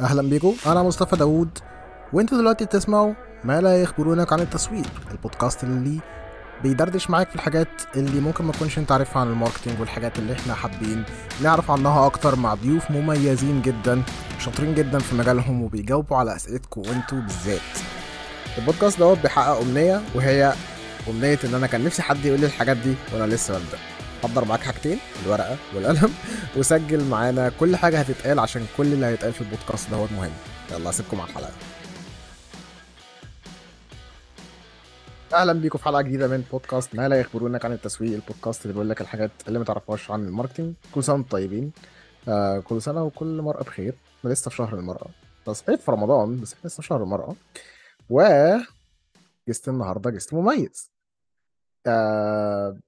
أهلا بيكم أنا مصطفى داوود. وإنتوا دلوقتي بتسمعوا ما لا يخبرونك عن التسويق البودكاست اللي بيدردش معاك في الحاجات اللي ممكن ما تكونش أنت عارفها عن ال marketing والحاجات اللي إحنا حابين نعرف عنها أكتر مع ضيوف مميزين جدا شاطرين جدا في مجالهم وبيجاوبوا على أسئلتكم وإنتوا بالذات. البودكاست دوت بيحقق أمنية وهي أمنية إن أنا كان نفسي حد يقول لي الحاجات دي وأنا لسه ببدأ. حضر معاك حاجتين الورقة والقلم وسجل معانا كل حاجة هتتقال عشان كل اللي هيتقال في البودكاست دوت مهم يلا اسيبكم على الحلقة. أهلا بيكم في حلقة جديدة من بودكاست ما لا يخبرونك عن التسويق البودكاست اللي بيقول لك الحاجات اللي ما تعرفهاش عن ال marketing. كل سنة وأنتم طيبين. آه كل سنة وكل مرأة بخير إحنا لسه في شهر المرأة. بس صحيح في رمضان بس إحنا لسه في شهر المرأة. و guest النهارده guest مميز. آه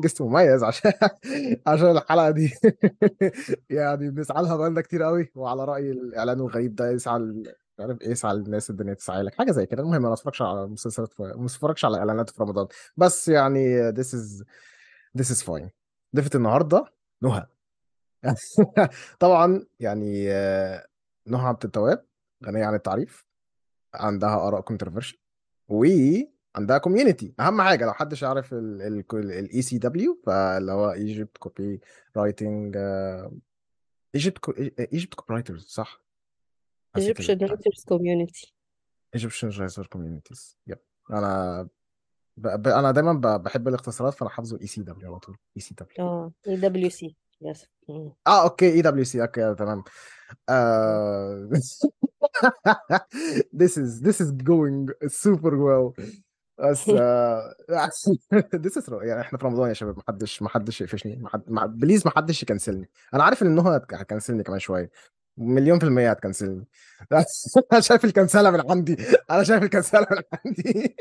جست مميز عشان عشان الحلقة دي. يعني بنسعى لها بقالنا كتير قوي وعلى رأي الإعلان الغريب ده يسعى مش عارف إيه يسعى الناس الدنيا تسعى لك حاجة زي كده. المهم أنا ما أتفرجش على مسلسلات. ما أتفرجش على إعلانات في رمضان. بس يعني this is this is fine. ضيفة النهارده نهى. طبعا يعني نهى عبد التواب غنية عن التعريف عندها آراء controversial وعندها community أهم حاجة لو حدش يعرف ال ECW فاللي هو Egypt copywriting Egypt Egypt copywriters صح؟ Egyptian Writers Community. Egyptian writer communities yep أنا ب... ب... أنا دايما ب... بحب الاختصارات فأنا حافظه ECW على طول. ECW آه EWC yes. مم. آه أوكي اي دبليو سي أوكي تمام. آه... this is this is going super well. بس آه... this is يعني إحنا في رمضان يا شباب محدش محدش يقفشني محد... مح... please محدش يكنسلني. أنا عارف إن هو هتك- هتكنسلني كمان شوية. مليون في المية هتكنسلني. أنا شايف الكنسلة من عندي. أنا شايف الكنسلة من عندي.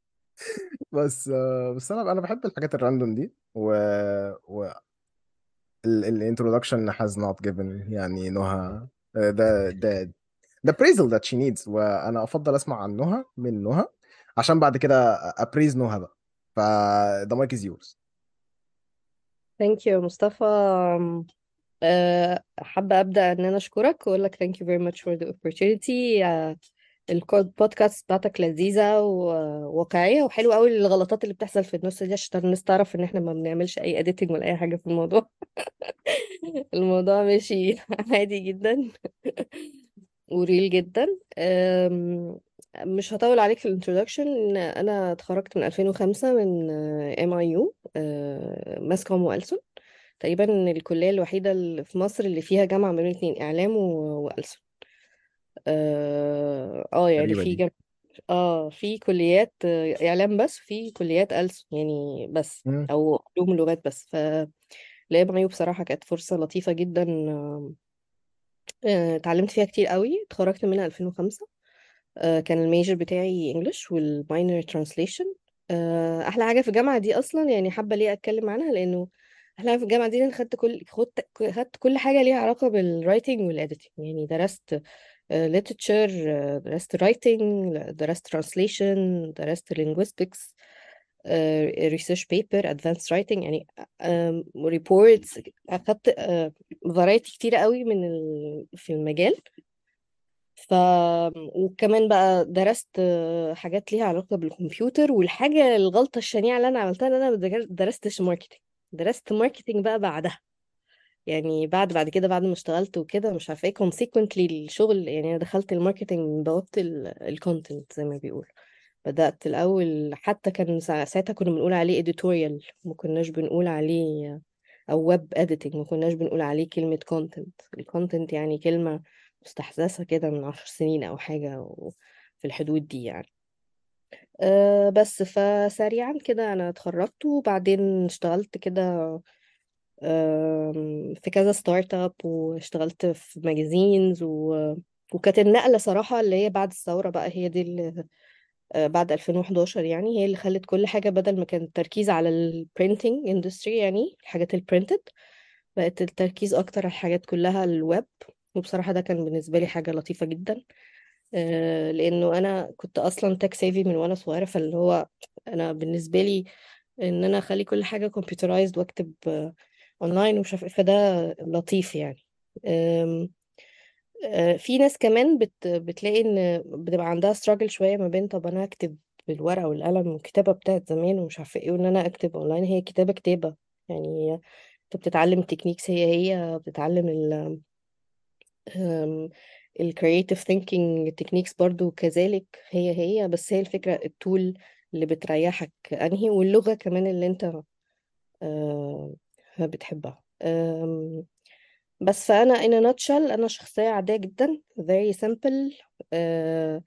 بس آه، بس أنا أنا بحب الحاجات ال random دي. و, و... ال introduction has not given يعني نهى. ده ده the appraisal that she needs. وأنا أفضل أسمع عن نهى من نهى. عشان بعد كده appraise نهى بقى. ف the mic is yours. Thank you يا مصطفى. أه، حابة أبدأ إن أنا أشكرك وأقول لك thank you very much for the opportunity. أه، البودكاست بتاعتك لذيذة وواقعية وحلوة قوي الغلطات اللي بتحصل في النص دي عشان الناس تعرف إن إحنا ما بنعملش أي editing ولا أي حاجة في الموضوع. الموضوع ماشي عادي جدا. و real جدا. مش هطول عليك في ال introduction أنا اتخرجت من 2005 من MIU mass comm وألسن. تقريبا الكلية الوحيدة اللي في مصر اللي فيها جامعة بين الاثنين إعلام وألسن. آه آه، يعني غريبة في دي. جم... آه في كليات آه، إعلام بس في كليات ألسن يعني بس مم. أو علوم لغات بس. ف ال MIU بصراحة كانت فرصة لطيفة جدا آه، آه، اتعلمت فيها كتير قوي. اتخرجت منها 2005 آه، كان ال major بتاعي English وال minor translation أحلى حاجة في الجامعة دي أصلا يعني حابة ليه أتكلم عنها لأنه أحلى حاجة في الجامعة دي إن أنا خدت كل خدت خدت كل حاجة ليها علاقة بال writing وال editing يعني درست literature آه، درست writing درست translation درست linguistics آه، research paper advanced writing. يعني reports أخدت variety كتيرة قوي من ال... في المجال. ف وكمان بقى درست حاجات ليها علاقة بالكمبيوتر والحاجة الغلطة الشنيعة اللي أنا عملتها إن أنا ما درستش marketing درست marketing بقى بعدها. يعني بعد بعد كده بعد ما اشتغلت وكده مش عارفة إيه consequently الشغل يعني أنا دخلت ال marketing من بوابة ال content زي ما بيقول بدأت الأول حتى كان سا- ساعتها كنا بنقول عليه editorial ما كناش بنقول عليه أو web editing ما كناش بنقول عليه كلمة content. ال content يعني كلمة مستحدثة كده من عشر سنين أو حاجة في الحدود دي يعني. أه بس فسريعا كده أنا اتخرجت وبعدين اشتغلت كده في كذا start up واشتغلت في magazines و... وكانت النقلة صراحة اللي هي بعد الثورة بقى هي دي اللي آه، بعد 2011 يعني هي اللي خلت كل حاجة بدل ما كان التركيز على ال printing industry يعني الحاجات ال printed بقت التركيز أكتر على الحاجات كلها الويب وبصراحة ده كان بالنسبة لي حاجة لطيفة جدا آه، لأنه أنا كنت أصلا tech savvy من وأنا صغيرة فاللي هو أنا بالنسبة لي إن أنا أخلي كل حاجة computerized وأكتب أونلاين ومش عارفة إيه، فده لطيف يعني. آه، في ناس كمان بت بتلاقي إن بتبقى عندها struggle شوية ما بين طب أنا أكتب بالورقة والقلم والكتابة بتاعت زمان ومش عارفة إيه وإن أنا أكتب اونلاين هي كتابة كتابة. يعني أنت بتتعلم techniques هي هي بتتعلم ال ال creative thinking techniques برضو كذلك هي هي بس هي الفكرة ال tool اللي بتريحك أنهي واللغة كمان اللي أنت آه، بتحبها. بس فأنا in a nutshell أنا شخصية عادية جدا very simple آه،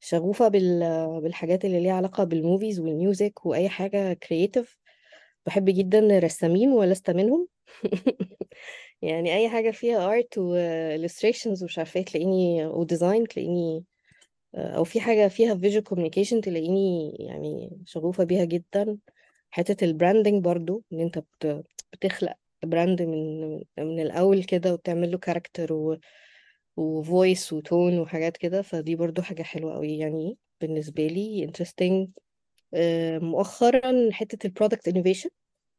شغوفة بال بالحاجات اللي ليها علاقة بال movies وال music وأي حاجة creative. بحب جدا الرسامين ولست منهم. يعني أي حاجة فيها art و illustrations ومش عارفة إيه تلاقيني و design تلاقيني آه، أو في حاجة فيها visual communication تلاقيني يعني شغوفة بيها جدا. حتة ال branding برضو إن أنت بت... بتخلق brand من من الأول كده وتعمل له character و... و voice و tone وحاجات كده. فدي برضو حاجة حلوة قوي يعني بالنسبة لي interesting. آه، مؤخرا حتة ال product innovation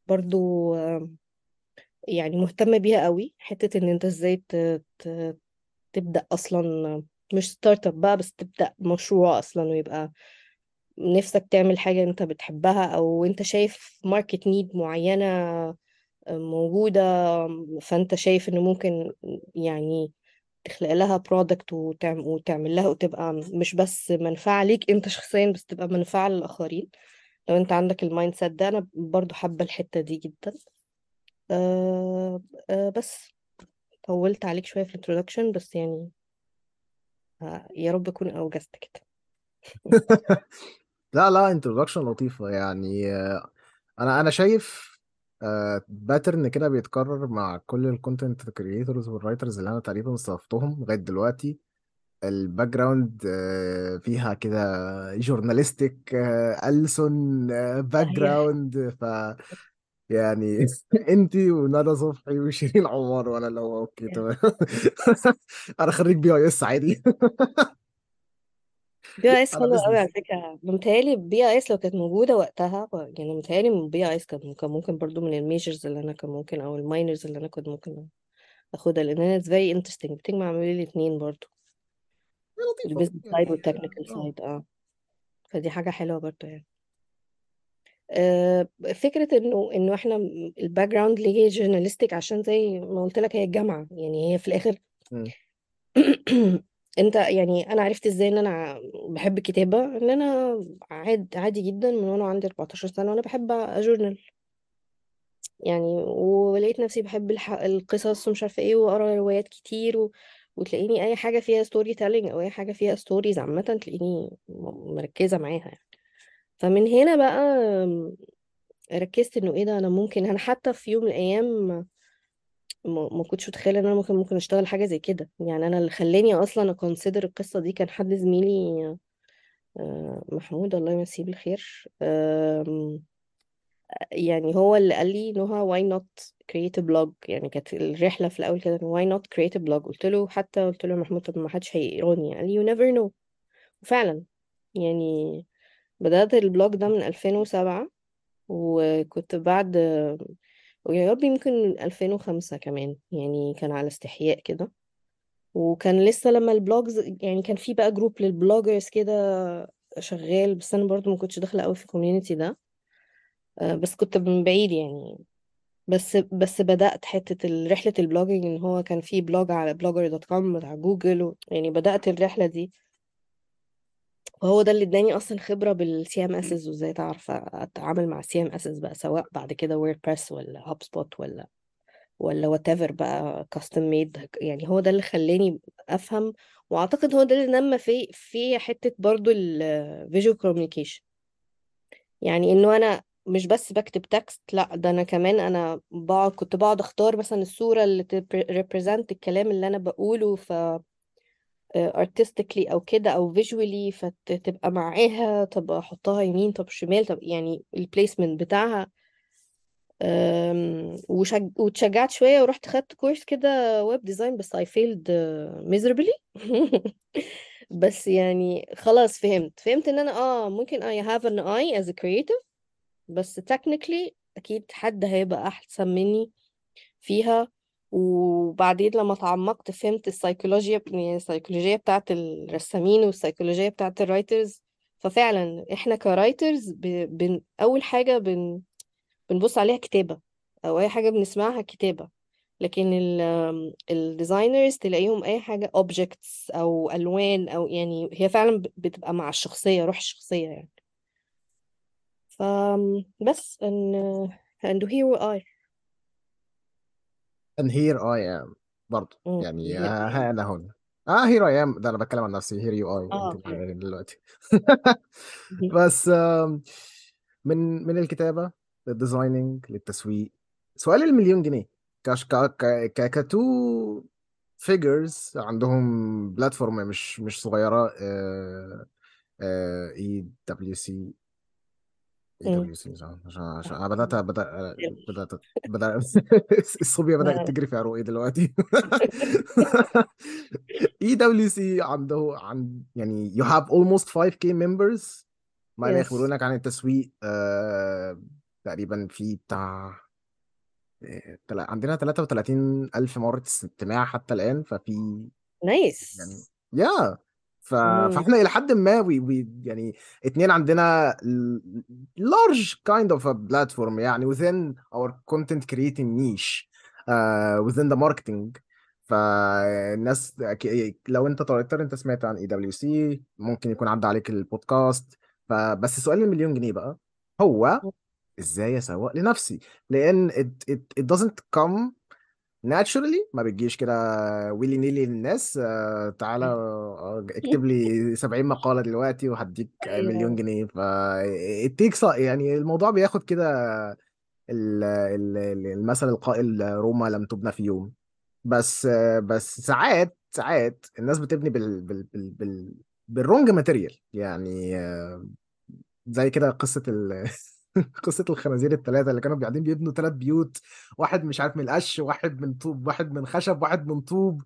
برضو آه، يعني مهتمة بيها قوي حتة إن أنت إزاي ت... تبدأ أصلا مش start up بقى بس تبدأ مشروع أصلا ويبقى نفسك تعمل حاجة أنت بتحبها أو أنت شايف market need معينة موجودة فأنت شايف انه ممكن يعني تخلق لها product وتعمل, وتعمل لها وتبقى مش بس منفعة ليك أنت شخصيا بس تبقى منفعة للآخرين. لو أنت عندك ال mindset ده أنا برضو حابة الحتة دي جدا. أه أه بس طولت عليك شوية في ال introduction بس يعني أه يا رب أكون أوجزت كده. لا لا introduction لطيفة يعني آه، أنا أنا شايف pattern كده بيتكرر مع كل ال content creators وال writers اللي أنا تقريبا ضفتهم لغاية دلوقتي. ال background فيها كده journalistic ألسن background ف يعني انتي وندى صبحي وشيرين عمر وأنا اللي هو okay تمام. أنا خريج BIS عادي. BIS أنا حلوة قوي على business فكرة. متهيألي BIS لو كانت موجودة وقتها يعني متهيألي BIS كان كان ممكن برضو من ال majors اللي أنا كان ممكن أو ال minors اللي أنا كنت ممكن آخدها لأن هي very interesting. بتجمع ما بين الاتنين برضو. لطيفة. ال business side يعني وال technical آه. side آه. فدي حاجة حلوة برضو يعني. آه، فكرة إنه إنه إحنا ال background ليه journalistic عشان زي ما قلت لك هي الجامعة يعني هي في الآخر. أنت يعني أنا عرفت إزاي إن أنا بحب الكتابة إن أنا عاد عادي جدا من وأنا عندي 14 سنة وأنا بحب أ journal يعني ولقيت نفسي بحب الح... القصص ومش عارفة إيه وأقرأ روايات كتير و... وتلاقيني أي حاجة فيها storytelling أو أي حاجة فيها stories عامة تلاقيني م- مركزة معاها يعني فمن هنا بقى ركزت إنه إيه ده أنا ممكن أنا حتى في يوم من الأيام ما, كنتش متخيلة إن أنا ممكن ممكن أشتغل حاجة زي كده. يعني أنا اللي خلاني أصلا أكونسيدر القصة دي كان حد زميلي آه، محمود الله يمسيه بالخير يعني هو اللي قال لي نهى why not create a blog يعني كانت الرحلة في الأول كده why not create a blog قلت له حتى قلت له يا محمود طب ما حدش هيقراني. قال لي you never know. وفعلا يعني بدأت البلوج ده من 2007 وكنت بعد ويا ربي يمكن 2005 كمان يعني كان على استحياء كده. وكان لسه لما ال blogs يعني كان في بقى group لل bloggers كده شغال بس أنا برضو ما كنتش داخلة قوي في ال community ده. آه، بس كنت من بعيد يعني. بس بس بدأت حتة رحلة ال blogging إن هو كان في blog على Blogger dot com بتاع جوجل و... يعني بدأت الرحلة دي. وهو ده اللي اداني أصلا خبرة بال CMSs وإزاي تعرف أتعامل مع CMSs بقى سواء بعد كده WordPress ولا HubSpot ولا ولا whatever بقى custom made يعني هو ده اللي خلاني أفهم وأعتقد هو ده اللي نمى في في حتة برضو ال visual communication يعني إنه أنا مش بس بكتب text لأ ده أنا كمان أنا بقعد كنت بقعد أختار مثلا الصورة اللي ت represent الكلام اللي أنا بقوله ف artistically أو كده أو visually فتبقى معاها طب أحطها يمين طب شمال طب يعني ال placement بتاعها. واتشجعت شوية ورحت خدت course كده web design بس I failed uh, miserably. بس يعني خلاص فهمت. فهمت إن أنا آه ممكن I have an eye as a creative بس technically أكيد حد هيبقى أحسن مني فيها. وبعدين لما تعمقت فهمت السيكولوجيا يعني بتاعت الرسامين والسيكولوجية بتاعت ال writers ففعلا إحنا ك writers ب... بن... أول حاجة بن... بنبص عليها كتابة أو أي حاجة بنسمعها كتابة. لكن ال designers تلاقيهم أي حاجة objects أو ألوان أو يعني هي فعلا بتبقى مع الشخصية روح الشخصية يعني. فبس and and here we are. And here I am. برضه. يعني ها I ها. أنا هنا آه here I am. ده أنا بتكلم عن نفسي. Here you are. انت آه اللي حاليا دلوقتي. بس من من الكتابة لل designing للتسويق. سؤال المليون جنيه. كاش ك ك ك ك two figures عندهم platform مش مش صغيرة اي دبليو سي دبليو سي عشان. أنا بدأت بدأت بدأت بدأت الصوبيا بدأت لا. تجري في عروقي دلوقتي. اي دبليو سي عنده عن يعني you have almost 5k members. ما لا يس يخبرونك عن التسويق آه تقريبا في بتاع آه، عندنا 33 ألف مرة استماع حتى الآن ففي يعني nice يا ف... فاحنا إلى حد ما we... we... يعني اتنين عندنا ل- large kind of a platform يعني within our content creating niche uh, within the marketing. فالناس لو أنت تويتر أنت سمعت عن EWC ممكن يكون عدى عليك البودكاست. فبس سؤال المليون جنيه بقى هو إزاي أسوق لنفسي؟ لأن it, it, it doesn't come naturally ما بتجيش كده willy nilly للناس. آه، تعالى آه، اكتب لي 70 مقالة دلوقتي وهديك مليون أيوه جنيه. ف takes يعني الموضوع بياخد كده ال- ال- ال- المثل القائل روما لم تبنى في يوم بس بس ساعات ساعات الناس بتبني بال بال بال بال بال wrong material يعني آه، زي كده قصة ال قصة الخنازير الثلاثة اللي كانوا قاعدين بيبنوا ثلاث بيوت واحد مش عارف من القش واحد من طوب واحد من خشب واحد من طوب.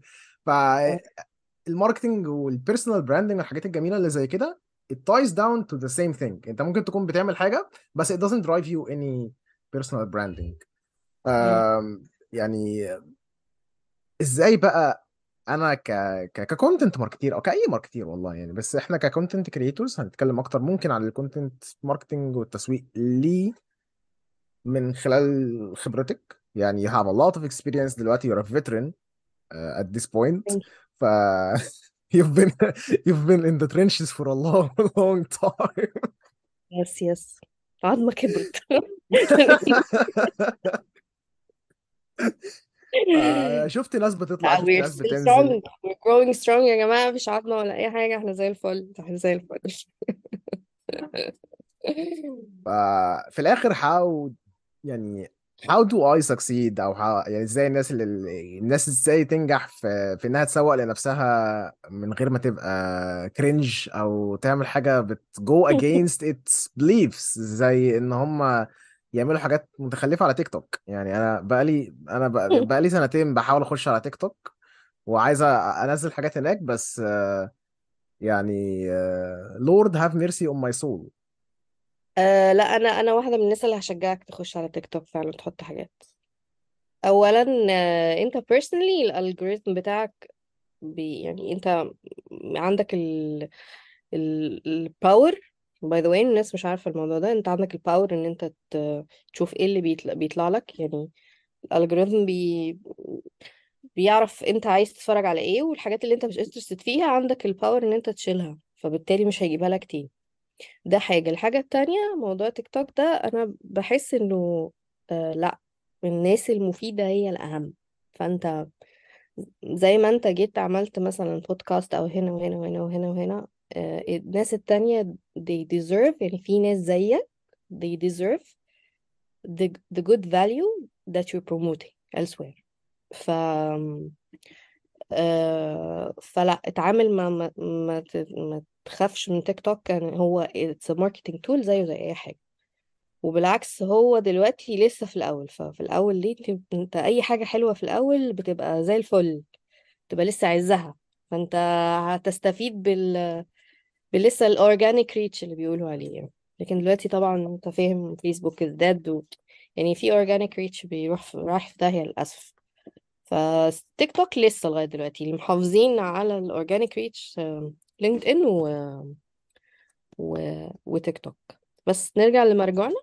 فال marketing وال personal branding والحاجات الجميلة اللي زي كده it ties down to the same thing. انت ممكن تكون بتعمل حاجة بس it doesn't drive you any personal branding. يعني إزاي بقى أنا ك ك ك content marketer أو كأي marketer والله يعني بس إحنا ك content creators هنتكلم أكتر ممكن عن ال content marketing والتسويق ليه من خلال خبرتك. يعني you have a lot of experience دلوقتي you're a veteran uh, at this point. ف you've been you've been in the trenches for a long long time. يس يس العظمة كبرت. آه، شفت ناس بتطلع شفت we're ناس still بتنزل. strong. We're growing strong يا جماعة مفيش عظمة ولا أي حاجة. إحنا زي الفل إحنا زي الفل. ففي الآخر how يعني how do I succeed أو how يعني إزاي الناس اللي الناس إزاي تنجح في في إنها تسوق لنفسها من غير ما تبقى كرنج أو تعمل حاجة بت go against its beliefs. زي إن هم يعملوا حاجات متخلفة على تيك توك. يعني أنا بقالي أنا بق- بقالي سنتين بحاول أخش على تيك توك وعايز أنزل حاجات هناك بس يعني Lord have mercy on my soul. آه لا أنا أنا واحدة من الناس اللي هشجعك تخش على تيك توك فعلا تحط حاجات. أولا آه أنت personally ال algorithm بتاعك بي يعني أنت عندك ال ال ال power by the way الناس مش عارفة الموضوع ده. أنت عندك ال power إن أنت ت- تشوف إيه اللي بيطلع, بيطلع لك. يعني ال algorithm بي بيعرف انت عايز تتفرج على إيه والحاجات اللي انت مش interested فيها عندك الباور ان انت تشيلها. فبالتالي مش هيجيبها لك تاني. ده حاجة. الحاجة التانية موضوع تيك توك ده أنا بحس إنه آه لأ. الناس المفيدة هي الأهم. فأنت زي ما أنت جيت عملت مثلا بودكاست أو هنا وهنا وهنا وهنا وهنا آه الناس التانية they deserve يعني في ناس زيك they deserve the, the good value that you're promoting elsewhere. ف آه فلا اتعامل ما ما ما, تخافش من تيك توك يعني هو it's a marketing tool زيه زي أي حاجة. وبالعكس هو دلوقتي لسه في الأول ففي الأول ليه انت, أي حاجة حلوة في الأول بتبقى زي الفل بتبقى لسه عزها فأنت هتستفيد بال بلسه ال organic reach اللي بيقولوا عليه يعني. لكن دلوقتي طبعا انت فاهم فيسبوك ازداد و... يعني في organic reach بيروح في... رايح في داهية للأسف. فتيك توك لسه لغاية دلوقتي. اللي محافظين على ال organic reach لينكد إن و... و... وتيك توك بس نرجع لمرجعنا.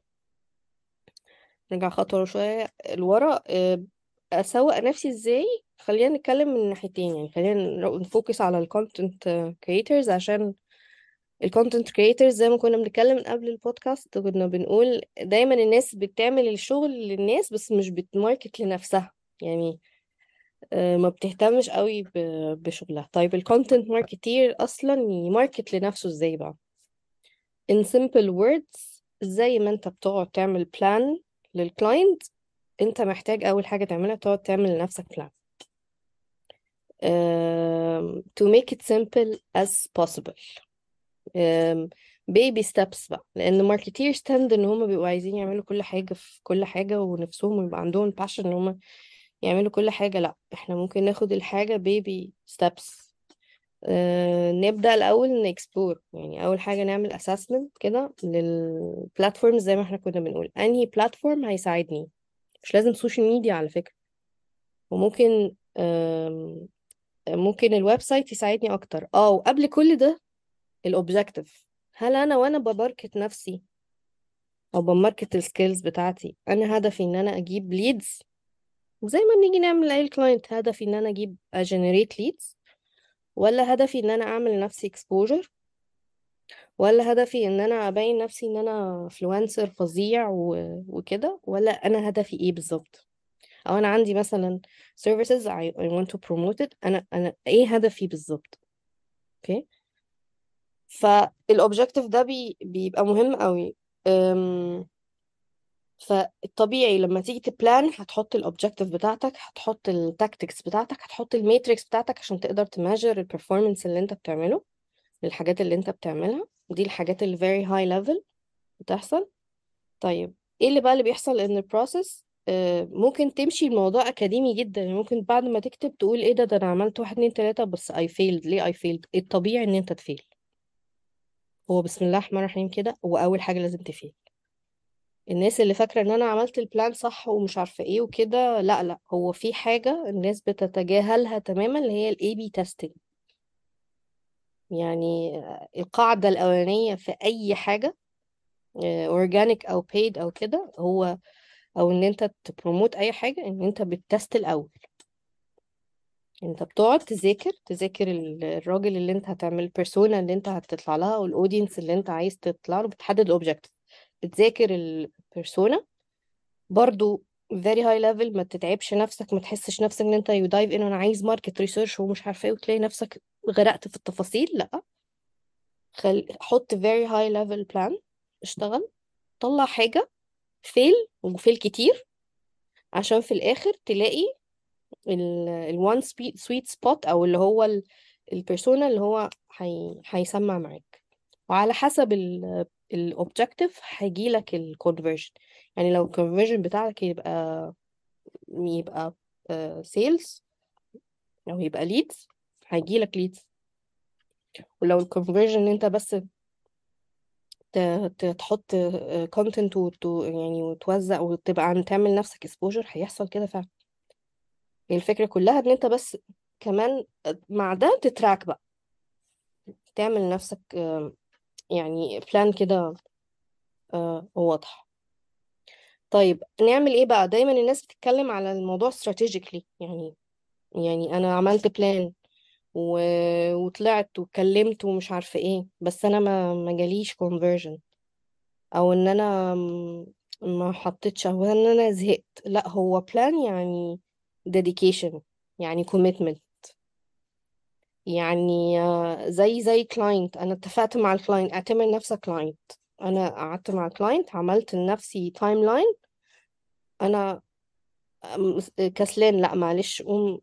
نرجع خطوة شوية لورا. أسوق نفسي إزاي؟ خلينا نتكلم من ناحيتين يعني. خلينا ن focus على ال content creators عشان ال content creators زي ما كنا بنتكلم قبل البودكاست كنا بنقول دايما الناس بتعمل الشغل للناس بس مش بت market لنفسها. يعني آه، ما بتهتمش قوي بشغلها. طيب ال content marketer أصلا ي market لنفسه إزاي بقى؟ in simple words زي ما أنت بتقعد تعمل plan لل client أنت محتاج أول حاجة تعملها تقعد تعمل لنفسك plan um, to make it simple as possible. Baby steps بقى. لأن marketers tend إن هم بيبقوا عايزين يعملوا كل حاجة في كل حاجة ونفسهم يبقى عندهم passion إن هم يعملوا كل حاجة. لأ إحنا ممكن ناخد الحاجة baby steps. أه نبدأ الأول ن explore يعني أول حاجة نعمل assessment كده لل platform زي ما إحنا كنا بنقول. أنهي platform هيساعدني؟ مش لازم social media على فكرة. وممكن ممكن ال website يساعدني أكتر. آه وقبل كل ده ال objective هل أنا وأنا ب market نفسي أو ب market ال skills بتاعتي أنا هدفي إن أنا أجيب leads زي ما بنيجي نعمل أي client هدفي إن أنا أجيب أ generate leads ولا هدفي إن أنا أعمل لنفسي exposure ولا هدفي إن أنا أبين نفسي إن أنا influencer فظيع. وكده؟ ولا أنا هدفي إيه بالظبط؟ أو أنا عندي مثلا services I, want to promote it أنا أنا إيه هدفي بالظبط؟ أوكي فال objective ده بي... بيبقى مهم قوي. أم... فالطبيعي لما تيجي ت plan هتحط ال objective بتاعتك هتحط ال tactics بتاعتك هتحط ال metrics بتاعتك عشان تقدر ت measure ال performance اللي انت بتعمله للحاجات اللي انت بتعملها. دي الحاجات اللي very high level بتحصل. طيب إيه اللي بقى اللي بيحصل ان ال process ممكن تمشي الموضوع أكاديمي جدا. يعني ممكن بعد ما تكتب تقول إيه ده ده أنا عملت واحد اتنين تلاتة بس I failed. ليه I failed الطبيعي إن أنت ت fail. هو بسم الله الرحمن الرحيم كده هو أول حاجة لازم ت fail الناس اللي فاكرة إن أنا عملت ال plan صح ومش عارفة إيه وكده لأ لأ هو في حاجة الناس بتتجاهلها تماما اللي هي ال A/B testing يعني آه، القاعدة الأولانية في أي حاجة organic أو paid أو كده هو أو إن أنت ت promote أي حاجة إن أنت بت test الأول. انت بتقعد تذاكر تذاكر ال- الراجل اللي انت هتعمل ال persona اللي انت هتطلع لها أو ال audience اللي انت عايز تطلع له بتحدد ال objective بتذاكر ال persona برضو very high level ما تتعبش نفسك ما تحسش نفسك ان انت you dive in أنا عايز market research ومش عارفه إيه وتلاقي نفسك غرقت في التفاصيل لأ. خل... حط very high level plan. اشتغل. طلع حاجة fail و fail كتير. عشان في الآخر تلاقي ال one sweet spot أو اللي هو ال persona اللي هو هي هيسمع معاك. وعلى حسب ال objective هيجي لك ال conversion يعني لو ال conversion بتاعك يبقى يبقى sales أو يبقى leads هيجي لك leads ولو ال conversion أنت بس تحط content يعني وتوزع وتبقى عم تعمل نفسك exposure هيحصل كده فعلا. هي الفكرة كلها إن أنت بس كمان مع ده ت track بقى. تعمل لنفسك يعني plan كده آه، واضح. طيب نعمل إيه بقى؟ دايما الناس بتتكلم على الموضوع strategically. يعني يعني أنا عملت plan و... وطلعت واتكلمت ومش عارفة إيه بس أنا ما ما جاليش conversion. أو إن أنا ما حطيتش أو إن أنا زهقت. لأ هو plan يعني dedication يعني commitment. يعني آه، زي زي client أنا اتفقت مع ال client أعتبر نفسك client أنا قعدت مع ال client عملت لنفسي أنا م- كسلان لأ معلش قوم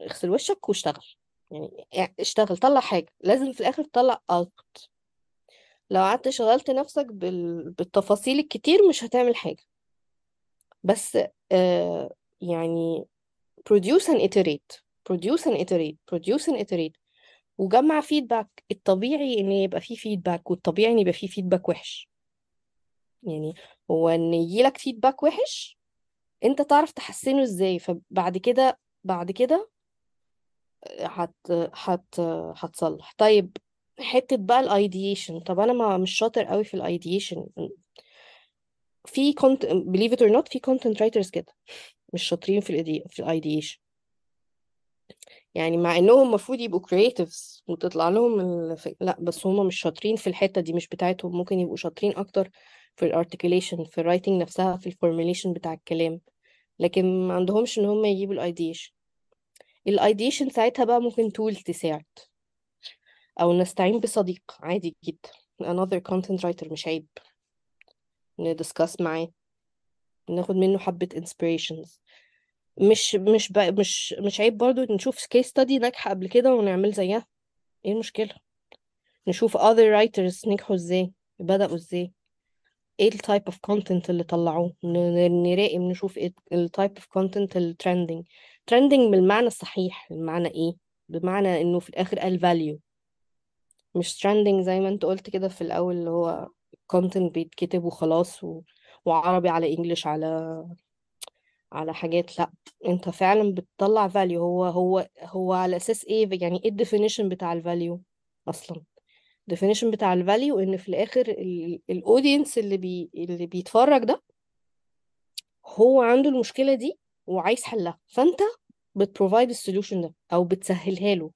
اغسل وشك واشتغل. يعني اشتغل طلع حاجة. لازم في الآخر تطلع out لو قعدت شغلت نفسك بال... بالتفاصيل الكتير مش هتعمل حاجة. بس آه يعني produce and iterate produce and iterate produce and iterate. وجمع feedback الطبيعي إن يبقى فيه feedback والطبيعي إن يبقى فيه feedback وحش. يعني هو إن يجيلك feedback وحش أنت تعرف تحسنه إزاي. فبعد كده بعد كده هت هت هتصلح. طيب حتة بقى ال ideation طب أنا ما مش شاطر قوي في ال ideation في cont believe it or not في content writers كده. مش شاطرين في ال idea في ال ideation يعني مع إنهم المفروض يبقوا creatives وتطلع لهم الف... لا بس هم مش شاطرين في الحتة دي مش بتاعتهم. ممكن يبقوا شاطرين أكتر في ال articulation في ال writing نفسها في ال formulation بتاع الكلام. لكن ما عندهمش إن هم يجيبوا ال ideation ال ideation ساعتها بقى ممكن tool تساعد. أو نستعين بصديق عادي جدا. Another content writer مش عيب. ن discuss معاه. ناخد منه حبة inspirations. مش مش. مش مش عيب برضو نشوف case study ناجحة قبل كده ونعمل زيها. إيه المشكلة؟ نشوف other writers نجحوا إزاي بدأوا إزاي. إيه ال type of content اللي طلعوه؟ نراقب نشوف إيه ال type of content ال trending. trending بالمعنى الصحيح المعنى إيه؟ بمعنى انه في الآخر قال value. مش trending زي ما انت قلت كده في الأول اللي هو content بيتكتب وخلاص و... وعربي على English على على حاجات. لا أنت فعلا بتطلع value. هو هو هو على أساس إيه؟ يعني إيه ال definition بتاع ال value أصلا؟ definition بتاع ال value إن في الآخر ال audience اللي بي اللي بيتفرج ده هو عنده المشكلة دي وعايز حلها. فأنت بت provide ال solution ده أو بتسهلها له.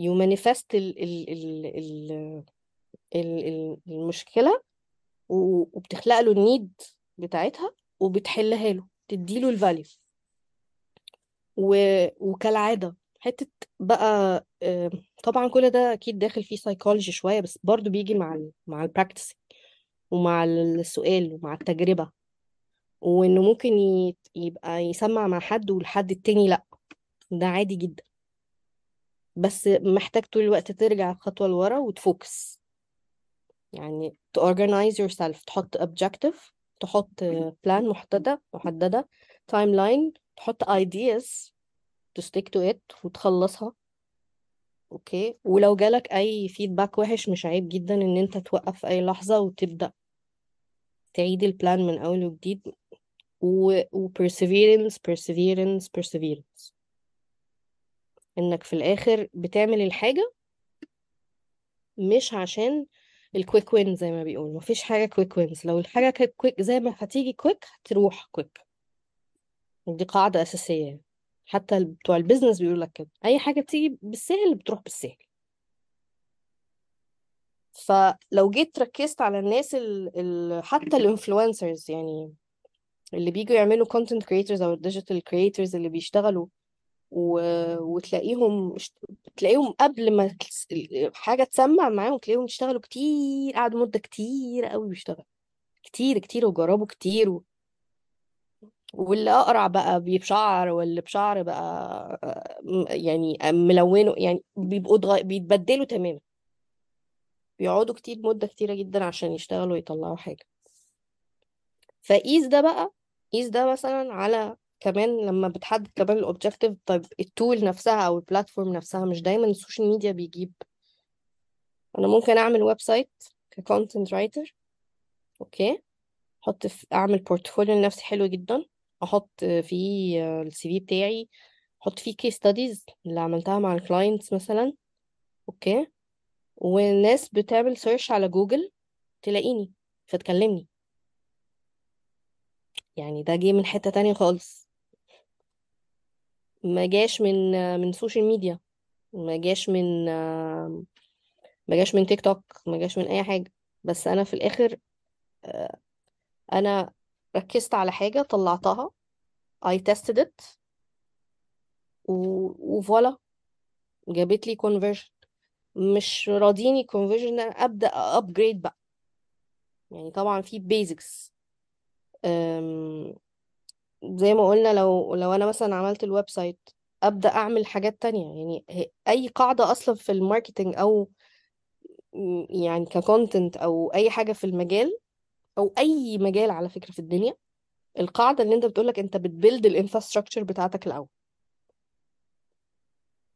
You manifest ال ال ال ال ال ال المشكلة و- وبتخلق له ال need بتاعتها وبتحلها له تديله ال value و... وكالعادة حتة بقى طبعا كل ده أكيد داخل فيه سايكولوجي شوية بس برضو بيجي مع ال مع ال practice ومع السؤال ومع التجربة. وإنه ممكن يبقى يسمع مع حد والحد التاني لأ. ده عادي جدا. بس محتاج طول الوقت ترجع خطوة لورا وت focus. يعني to organize yourself تحط objective تحط plan محددة محددة timeline تحط ideas to stick to it وتخلصها. أوكي ولو جالك أي feedback وحش مش عيب جدا إن أنت توقف في أي لحظة وتبدأ تعيد ال plan من أول وجديد. و, و perseverance perseverance perseverance. إنك في الآخر بتعمل الحاجة مش عشان ال quick win زي ما بيقولوا. مفيش حاجة quick wins لو الحاجة كانت quick زي ما هتيجي quick هتروح quick دي قاعدة أساسية. يعني. حتى بتوع ال business بيقول لك كده. أي حاجة بتيجي بالسهل بتروح بالسهل. فلو جيت ركزت على الناس ال... ال... حتى ال influencers يعني اللي بيجوا يعملوا content creators أو digital creators اللي بيشتغلوا و... وتلاقيهم تلاقيهم قبل ما حاجة تسمع معاهم تلاقيهم اشتغلوا كتير قعدوا مدة كتير قوي بيشتغلوا. كتير كتير وجربوا كتير و... واللي أقرع بقى بشعر واللي بشعر بقى يعني ملونه يعني بيبقوا اتغ- بيتبدلوا تماما. بيقعدوا كتير مدة كتيرة جدا عشان يشتغلوا ويطلعوا حاجة. فقيس ده بقى قيس ده مثلا على كمان لما بتحدد كمان ال objective طيب ال tool نفسها أو ال platform نفسها مش دايما ال social media بيجيب. أنا ممكن أعمل website ك content writer okay. أحط في أعمل portfolio لنفسي حلو جدا. أحط فيه ال CV بتاعي. أحط فيه case studies اللي عملتها مع ال clients مثلا. okay. والناس بتعمل search على جوجل تلاقيني فتكلمني. يعني ده جه من حتة تانية خالص. ما جاش من من social media ما جاش من ما جاش من تيك توك ما جاش من أي حاجة. بس أنا في الآخر آه، أنا ركزت على حاجة طلعتها I tested it. و voilà جابت لي conversion. مش راضيني conversion أبدأ upgrade بقى. يعني طبعا في أم... زي ما قلنا لو لو أنا مثلا عملت ال website أبدأ أعمل حاجات تانية. يعني أي قاعدة أصلا في ال marketing أو يعني ك content أو أي حاجة في المجال أو أي مجال على فكرة في الدنيا القاعدة اللي أنت بتقولك أنت بت build ال infrastructure بتاعتك الأول.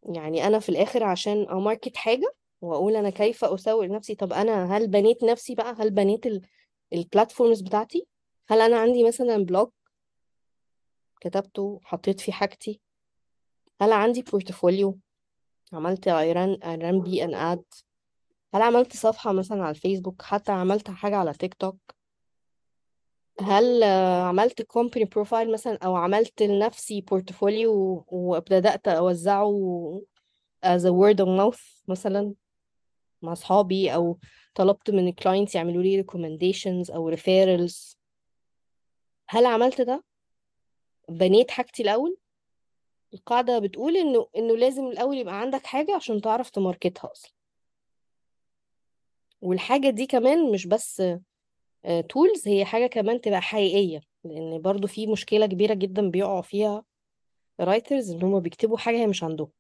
يعني أنا في الآخر عشان اماركت حاجة وأقول أنا كيف أسوق لنفسي طب أنا هل بنيت نفسي بقى؟ هل بنيت البلاتفورمز بتاعتي؟ هل أنا عندي مثلا بلوج كتبته حطيت فيه حاجتي. هل عندي بورتفوليو عملت ايران ايران بي ان اد هل عملت صفحة مثلا على الفيسبوك؟ حتى عملت حاجة على تيك توك هل عملت كومباني بروفايل مثلا أو عملت لنفسي بورتفوليو وابتدأت أوزعه as a word of mouth مثلا مع أصحابي أو طلبت من ال clients يعملوا لي recommendations أو referrals هل عملت ده؟ بنيت حاجتي الأول. القاعدة بتقول إنه إنه لازم الأول يبقى عندك حاجة عشان تعرف ت market ها أصلا. والحاجة دي كمان مش بس tools هي حاجة كمان تبقى حقيقية. لأن برضو في مشكلة كبيرة جدا بيقعوا فيها writers إن هم بيكتبوا حاجة هي مش عندهم.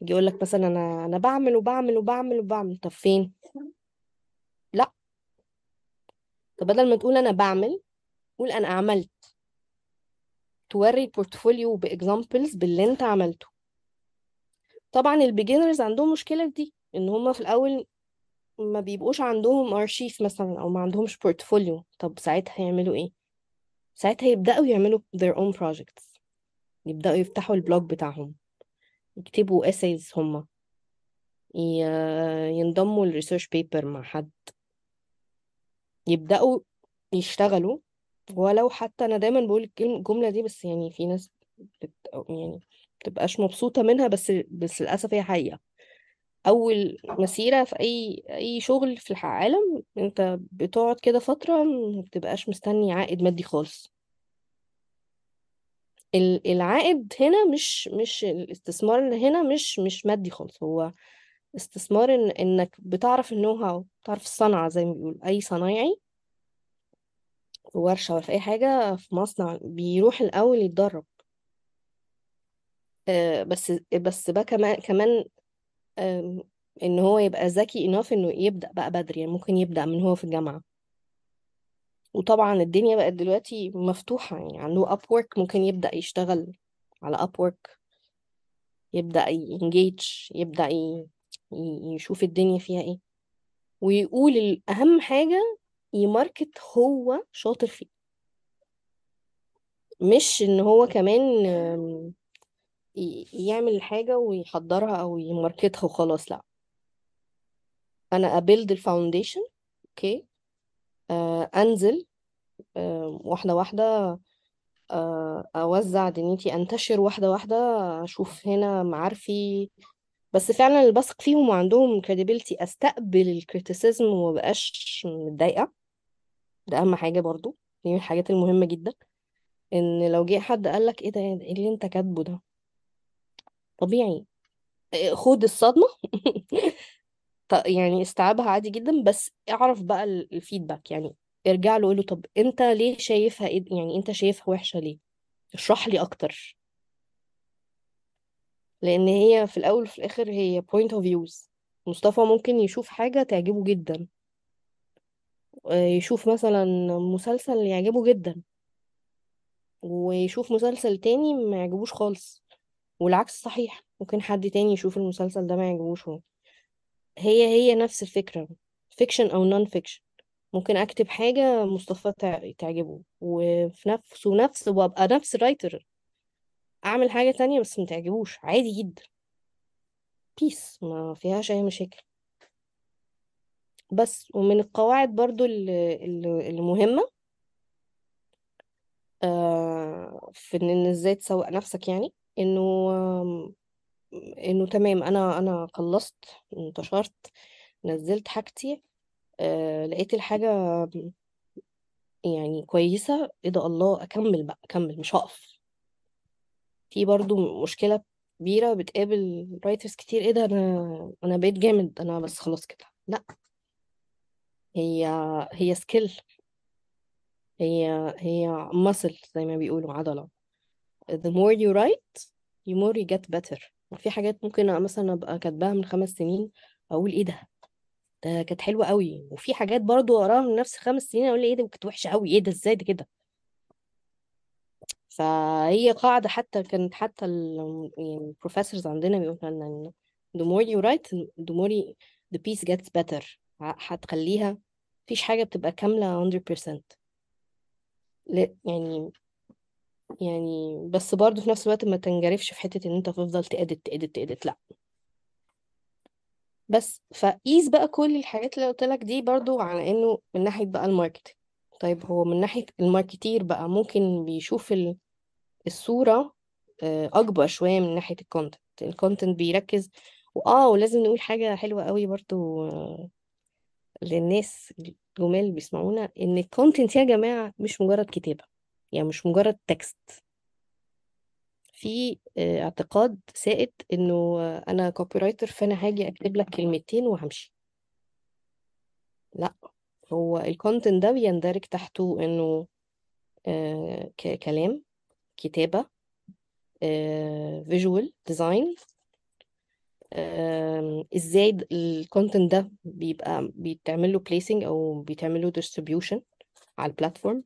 يجي يقول لك مثلا أنا أنا بعمل وبعمل وبعمل وبعمل. طب فين؟ لا. طب بدل ما تقول أنا بعمل قول أنا عملت. توري ال portfolio ب examples باللي أنت عملته. طبعا ال beginners عندهم مشكلة في دي إن هم في الأول ما بيبقوش عندهم ارشيف مثلا أو ما عندهمش portfolio طب ساعتها يعملوا إيه؟ ساعتها يبدأوا يعملوا their own projects. يبدأوا يفتحوا ال blog بتاعهم. يكتبوا essays هم ي- ينضموا لل research paper مع حد. يبدأوا يشتغلوا ولو حتى أنا دايما بقول الجملة دي بس يعني في ناس بت يعني بتبقاش مبسوطة منها بس بس للأسف هي حقيقة. أول مسيرة في أي أي شغل في العالم أنت بتقعد كده فترة ما بتبقاش مستني عائد مادي خالص. ال- العائد هنا مش مش الاستثمار هنا مش مش مادي خالص. هو استثمار إن إنك بتعرف النو هاو بتعرف الصنعة زي ما بيقول أي صنايعي ورشة ولا في أي حاجة في مصنع بيروح الأول يتدرب. آه، بس بس بقى كمان كمان إن هو يبقى ذكي enough إنه يبدأ بقى بدري يعني ممكن يبدأ من هو في الجامعة. وطبعا الدنيا بقت دلوقتي مفتوحة يعني عنده Upwork ممكن يبدأ يشتغل على Upwork يبدأ ينجيج يبدأ ي- يشوف الدنيا فيها إيه. ويقول الأهم حاجة يماركت هو شاطر فيه. مش إن هو كمان يعمل الحاجة ويحضرها أو يماركتها وخلاص لأ. أنا أ build ال foundation okay؟ آه، أنزل واحدة واحدة آه، أوزع دنيتي أنتشر واحدة واحدة أشوف هنا معارفي. بس فعلا اللي بثق فيهم وعندهم credibility أستقبل ال criticism ومبقاش متضايقة. ده أهم حاجة برضو دي من الحاجات المهمة جدا إن لو جه حد قالك إيه ده إيه اللي أنت كاتبه ده؟ طبيعي. خد الصدمة. يعني استيعابها عادي جدا بس اعرف بقى ال- الفيدباك يعني ارجع له قول له طب أنت ليه شايفها إيه يعني أنت شايفها وحشة ليه؟ اشرح لي أكتر. لأن هي في الأول وفي الآخر هي point of views. مصطفى ممكن يشوف حاجة تعجبه جدا. يشوف مثلا مسلسل يعجبه جدا ويشوف مسلسل تاني ما يعجبوش خالص والعكس صحيح ممكن حد تاني يشوف المسلسل ده ما يعجبوش هو. هي هي نفس الفكرة fiction أو non-fiction ممكن أكتب حاجة مصطفى تع- تعجبه وفي نفس ونفس وأبقى نفس ال writer أعمل حاجة تانية بس ما تعجبوش عادي جدا. peace ما فيهاش أي مشاكل. بس ومن القواعد برضو ال- ال- المهمة آه، في إن إزاي تسوق نفسك يعني إنه إنه تمام أنا أنا خلصت انتشرت نزلت حاجتي آه، لقيت الحاجة يعني كويسة إيه ده الله أكمل بقى أكمل مش هقف. في برضو مشكلة كبيرة بتقابل رايترز كتير إيه ده أنا أنا بقيت جامد أنا بس خلاص كده. لأ. هي هي skill هي هي muscle زي ما بيقولوا عضلة. The more you write the more you get better. في حاجات ممكن مثلا أبقى كاتباها من خمس سنين أقول إيه ده؟ ده كانت حلوة قوي وفي حاجات برضو وراها من نفس خمس سنين أقول إيه ده؟ كانت وحشة قوي إيه ده؟ إزاي ده كده؟ فهي قاعدة حتى كانت حتى يعني ال professors عندنا بيقولوا لنا the more you write the more you, the piece gets better. هتخليها مفيش حاجة بتبقى كاملة 100% لا يعني يعني بس برضه في نفس الوقت ما تنجرفش في حتة إن أنت تفضل ت edit ت edit ت edit لأ. بس فقيس بقى كل الحاجات اللي قلت لك دي برضو على إنه من ناحية بقى ال marketing طيب هو من ناحية ال marketer بقى ممكن بيشوف ال- الصورة آه، أكبر شوية من ناحية ال content ال content بيركز وآه ولازم نقول حاجة حلوة قوي برضو آه، للناس الجمال اللي بيسمعونا إن ال content يا جماعة مش مجرد كتابة يعني مش مجرد text في آه، اعتقاد سائد إنه آه، أنا copywriter فأنا هاجي أكتب لك كلمتين وهمشي. لا هو ال content ده بيندرج تحته إنه آه كلام كتابة visual design إزاي ال content ده بيبقى بيتعمل له placing أو بيتعمل له distribution على ال platform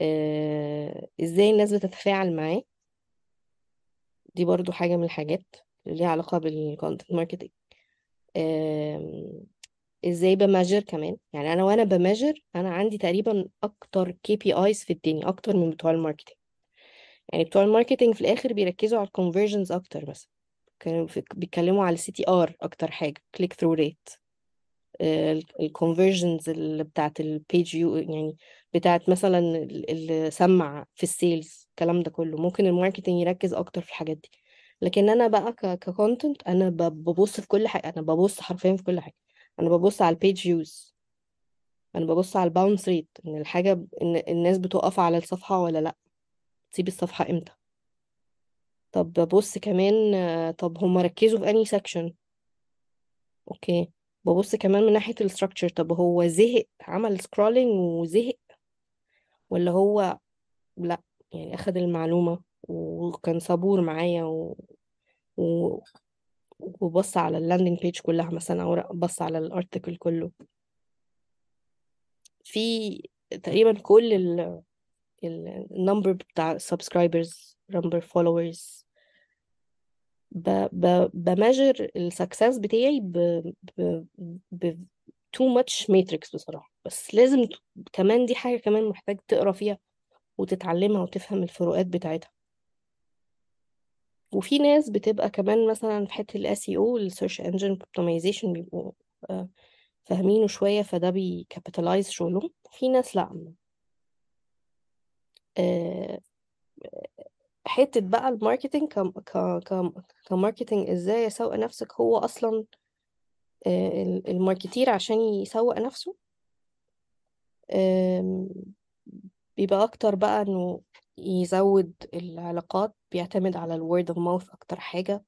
آه إزاي الناس بتتفاعل معاه؟ دي برضو حاجة من الحاجات اللي ليها علاقة بال content marketing إزاي ب measure كمان؟ يعني أنا وأنا ب measure أنا عندي تقريبا أكتر KPIs في الدنيا أكتر من بتوع ال marketing يعني بتوع ال marketing في الآخر بيركزوا على ال conversions أكتر مثلا. كانوا بيتكلموا على ال CTR أكتر حاجة click through rate ال conversions اللي بتاعت البيج يو يعني بتاعت مثلا ال- اللي سمع في ال sales الكلام ده كله. ممكن ال marketing يركز أكتر في الحاجات دي. لكن أنا بقى ك content أنا ببص في كل حاجة أنا ببص حرفيا في كل حاجة. أنا ببص على ال page views أنا ببص على ال bounce rate إن الحاجة إن الناس بتقف على الصفحة ولا لأ. تسيب الصفحة إمتى؟ طب ببص كمان طب هم ركزوا في أنهي section okay ببص كمان من ناحية ال structure طب هو زهق عمل scrolling وزهق؟ ولا هو لأ يعني أخد المعلومة وكان صبور معايا و... و... وبص على ال landing page كلها مثلا أو بص على ال article كله. في تقريبا كل ال number بتاع subscribers number followers ب ب ب measure ال success بتاعي ب ب ب too much metrics بصراحة. بس لازم ت- كمان دي حاجة كمان محتاج تقرأ فيها وتتعلمها وتفهم الفروقات بتاعتها. وفي ناس بتبقى كمان مثلا في حتة ال SEO ال Search Engine Optimization بيبقوا آه، فاهمينه شوية فده بي capitalize شغلهم. في ناس لأ. آه، حتة بقى ال marketing ك ك ك ك marketing إزاي اسوق نفسك هو أصلا آه، ال- ال marketer عشان يسوق نفسه؟ بيبقى أكتر بقى إنه يزود العلاقات بيعتمد على ال word of mouth أكتر حاجة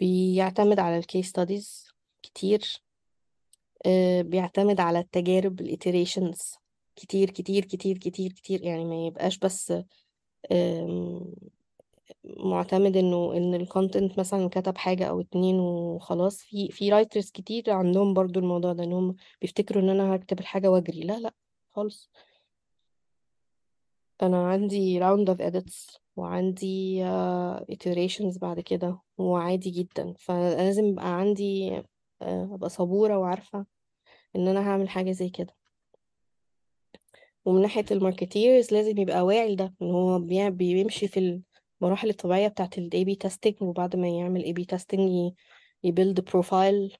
بيعتمد على ال case studies كتير آه، بيعتمد على التجارب ال iterations كتير كتير كتير كتير كتير يعني ما يبقاش بس معتمد إنه إن ال content مثلا كتب حاجة أو اتنين وخلاص في في writers كتير عندهم برضو الموضوع ده إنهم بيفتكروا إن أنا هكتب الحاجة وأجري. لا لا خالص. أنا عندي round of edits وعندي uh, iterations بعد كده وعادي جدا. فلازم يبقى عندي uh, أبقى صبورة وعارفة إن أنا هعمل حاجة زي كده. ومن ناحية ال marketers لازم يبقى واعي لده إن هو بي- بيمشي في المراحل الطبيعية بتاعة A/B testing وبعد ما يعمل A/B testing ي- ي build profile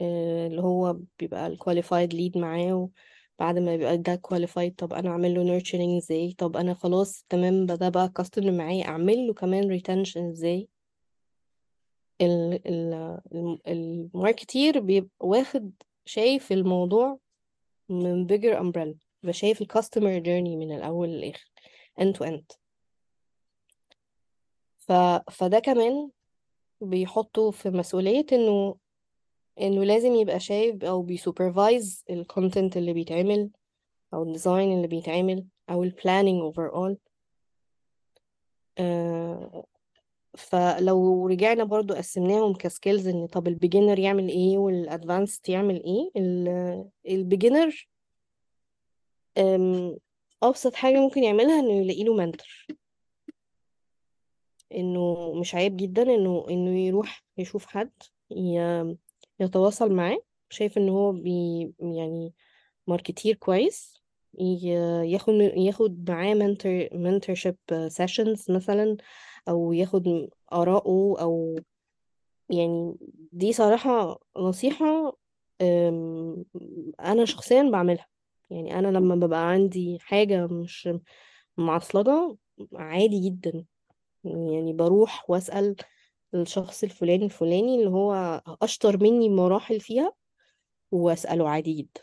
اللي هو بيبقى ال qualified lead معاه وبعد ما يبقى ده qualified طب أنا أعمل له nurturing إزاي؟ طب أنا خلاص تمام ده بقى customer معايا أعمل له كمان retention إزاي؟ ال ال الم- ال marketer بيبقى واخد شايف الموضوع من bigger umbrella. بيبقى شايف ال customer journey من الأول للآخر end to end. ف... فده كمان بيحطه في مسؤولية إنه إنه لازم يبقى شايف أو بي supervise ال content اللي بيتعمل أو ال design اللي بيتعمل أو ال planning overall. آه فلو رجعنا برضو قسمناهم ك skills إن طب ال beginner يعمل إيه وال advanced يعمل إيه ال beginner أبسط حاجة ممكن يعملها إنه يلاقي له mentor إنه مش عيب جدا إنه إنه يروح يشوف حد يتواصل معاه. شايف إن هو بي يعني marketer كويس. ياخد ياخد معاه mentor mentorship sessions مثلا أو ياخد آراءه أو يعني دي صراحة نصيحة أم، أنا شخصيا بعملها. يعني أنا لما ببقى عندي حاجة مش معصلجة عادي جدا يعني بروح وأسأل الشخص الفلاني الفلاني اللي هو أشطر مني بمراحل فيها وأسأله عادي جدا.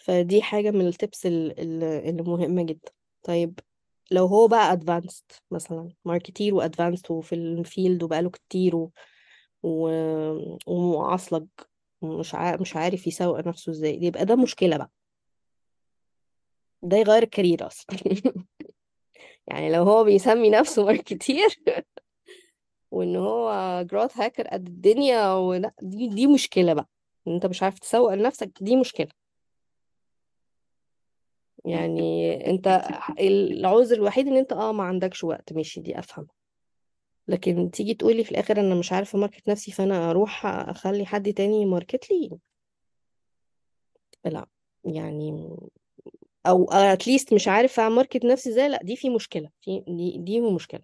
فدي حاجة من ال tips ال- ال- اللي مهمة جدا. طيب لو هو بقى advanced مثلا marketer و advanced وفي ال field وبقاله كتير و... و... ومعصلج مش عارف مش عارف يسوق نفسه إزاي. يبقى ده مشكلة بقى. ده يغير ال career أصلا. يعني لو هو بيسمي نفسه marketer وإن هو growth hacker قد الدنيا ولا دي دي مشكلة بقى. إن أنت مش عارف تسوق لنفسك دي مشكلة. يعني أنت العذر الوحيد إن أنت آه ما عندكش وقت. ماشي دي أفهم. لكن تيجي تقولي في الآخر أنا مش عارفة أ market نفسي فأنا أروح أخلي حد تاني ي market لي. لا يعني أو at least مش عارفة ا market نفسي إزاي لا دي في مشكلة في دي دي مشكلة.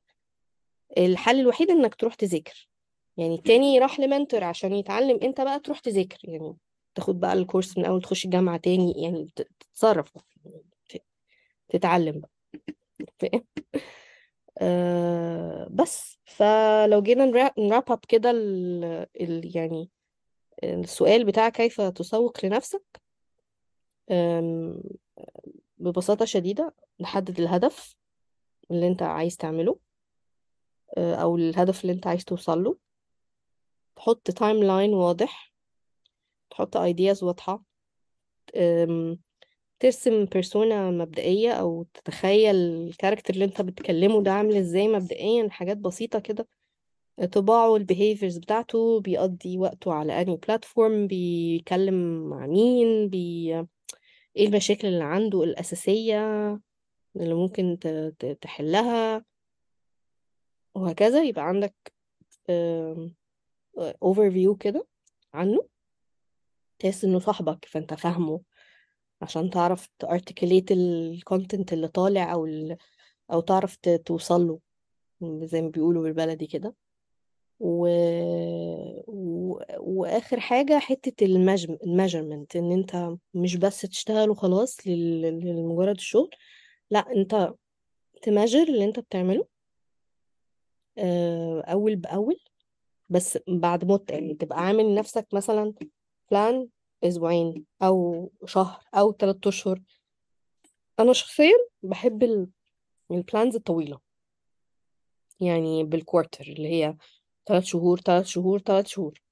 الحل الوحيد إنك تروح تذاكر. يعني التاني راح لمنتور عشان يتعلم أنت بقى تروح تذاكر يعني تاخد بقى الكورس من أول تخش الجامعة تاني يعني تتصرف بقى ت- تتعلم بقى. فاهم؟ أه بس. فلو جينا نراب اب كده ال ال يعني السؤال بتاع كيف تسوق لنفسك ببساطة شديدة نحدد الهدف اللي انت عايز تعمله أه، أو الهدف اللي انت عايز توصل له. تحط timeline واضح. تحط ideas واضحة. ترسم persona مبدئية أو تتخيل ال character اللي أنت بتكلمه ده عامل إزاي مبدئيا حاجات بسيطة كده. طباعه ال behaviors بتاعته بيقضي وقته على أنهي platform بيكلم مع مين بي... إيه المشاكل اللي عنده الأساسية اللي ممكن ت... تحلها. وهكذا يبقى عندك overview كده عنه. تحس إنه صاحبك فأنت فاهمه. عشان تعرف ت articulate ال content اللي طالع أو ال... أو تعرف. توصل له زي ما بيقولوا بالبلدي كده و... و... وآخر حاجة حتة المجم... ال measurement إن أنت مش بس تشتغل وخلاص. لمجرد الشغل لا أنت ت measure اللي أنت بتعمله آه، أول بأول بس بعد مدة يعني تبقى عامل لنفسك مثلا plan أسبوعين أو شهر أو ثلاثة أشهر. أنا شخصيا بحب ال- plans الطويلة. يعني بال quarter اللي هي ثلاث شهور ثلاث شهور ثلاث شهور.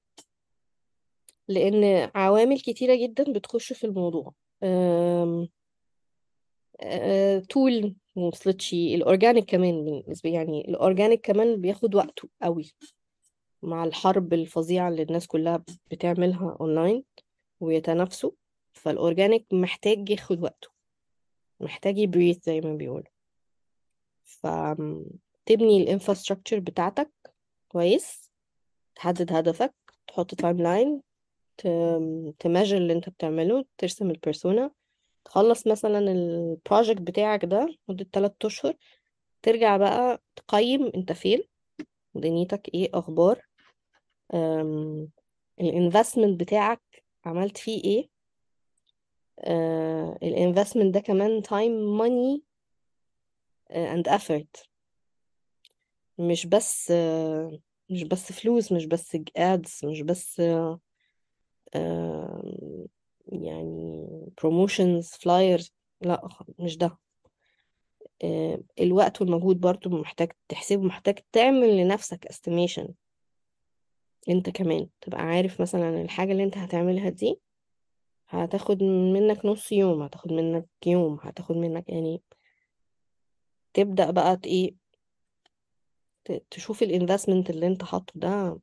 لأن عوامل كتيرة جدا بتخش في الموضوع. أم... أه... تول موصلتش ال organic كمان بالنسبة يعني ال organic كمان بياخد وقته قوي. مع الحرب الفظيعة اللي الناس كلها بتعملها اونلاين ويتنافسوا فال organic محتاج ياخد وقته. محتاج ي breathe زي ما بيقولوا. فتبني ال infrastructure بتاعتك كويس تحدد هدفك تحط timeline ت measure اللي انت بتعمله ترسم ال persona تخلص مثلا ال project بتاعك ده مدة 3 أشهر ترجع بقى تقيم انت فين دنيتك إيه أخبار ال investment بتاعك عملت فيه إيه؟ ال investment ده كمان time money and effort. مش بس آه، مش بس فلوس مش بس ads مش بس آه، آه، يعني promotions flyers لا مش ده. آه، الوقت والمجهود برضو محتاج تحسبه محتاج تعمل لنفسك estimation انت كمان تبقى عارف مثلا الحاجة اللي انت هتعملها دي هتاخد منك نص يوم هتاخد منك يوم هتاخد منك يعني تبدأ بقى ت- ت- تشوف الانفستمنت اللي انت حاطه ده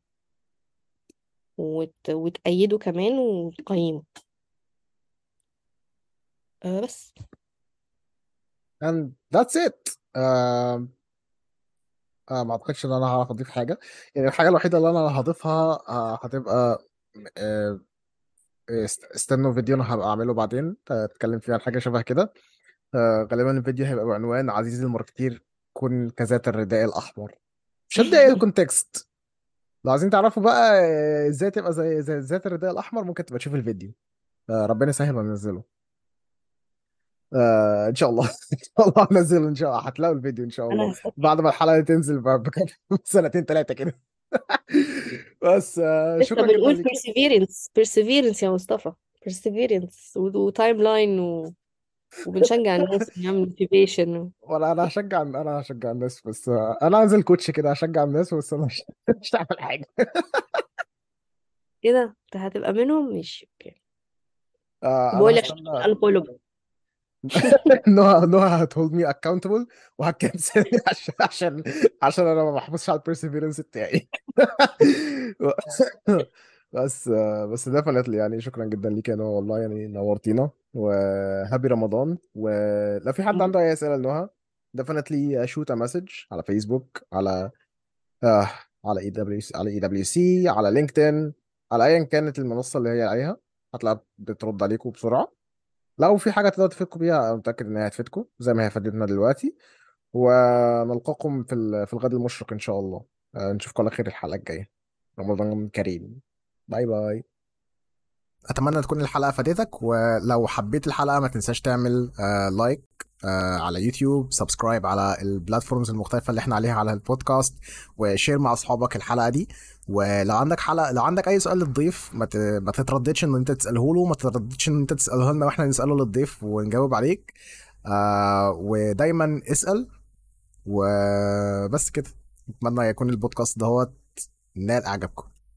وت... وتأيده كمان وتقيمه. أه بس. And that's it. آه آه ما أعتقدش إن أنا هعرف أضيف حاجة. يعني الحاجة الوحيدة اللي أنا هضيفها آه هتبقى آه است- استنوا فيديو أنا هبقى أعمله بعدين اتكلم فيه عن حاجة شبه كده. آه، غالبا الفيديو هيبقى بعنوان عزيزي ال marketer كن كذات الرداء الأحمر. مش هدي اي context لو عايزين تعرفوا بقى آه، إزاي تبقى زي زي ذات الرداء الأحمر ممكن تبقى تشوف الفيديو. آه، ربنا يسهل وننزله آه إن شاء الله. إن شاء الله هنزله إن شاء الله. هتلاقوا الفيديو إن شاء الله. أنا بعد ما الحلقة تنزل سنتين ثلاثة كده. بس آه شكرا جدا بنقول perseverance perseverance يا مصطفى. perseverance و timeline و... وبنشجع الناس motivation. و... ولا أنا هشجع أنا هشجع الناس بس آه أنا انزل coach كده هشجع الناس بس أنا مش مش هعمل حاجة. كده؟ أنت هتبقى منهم؟ ماشي okay. آه بقول أنا لك هستنى unfollow. نهى نهى هت hold me accountable وهت cancel عشان عشان عشان أنا ما بحافظش على ال perseverance بتاعي. بس بس definitely يعني شكرا جدا ليك يا نهى والله يعني نورتينا. و happy رمضان. ولو في حد عنده أي أسئلة لنهى definitely shoot a message على فيسبوك على آه على اي دبليو على اي دبليو سي على لينكدين على ايا كانت المنصة اللي هي عليها. هتلاقيها بترد عليكم بسرعة. لو في حاجة تقدر تفيدكم بيها أنا متأكد إن هي هتفيدكم زي ما هي فادتنا دلوقتي ونلقاكم في في الغد المشرق إن شاء الله. آه، نشوفكم على خير الحلقة الجاية. رمضان كريم. bye bye. أتمنى تكون الحلقة فادتك ولو حبيت الحلقة ما تنساش تعمل like آه على يوتيوب subscribe على ال platforms المختلفة اللي إحنا عليها على البودكاست و share مع أصحابك الحلقة دي. ولو عندك حلقة لو عندك أي سؤال للضيف ما ما تترددش إن أنت تسأله له ما تترددش إن أنت تسأله لنا وإحنا نسأله للضيف ونجاوب عليك. آه ودايما اسأل. وبس كده. أتمنى يكون البودكاست دهوت نال إعجابكم.